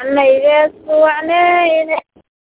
Anayga suwacnayne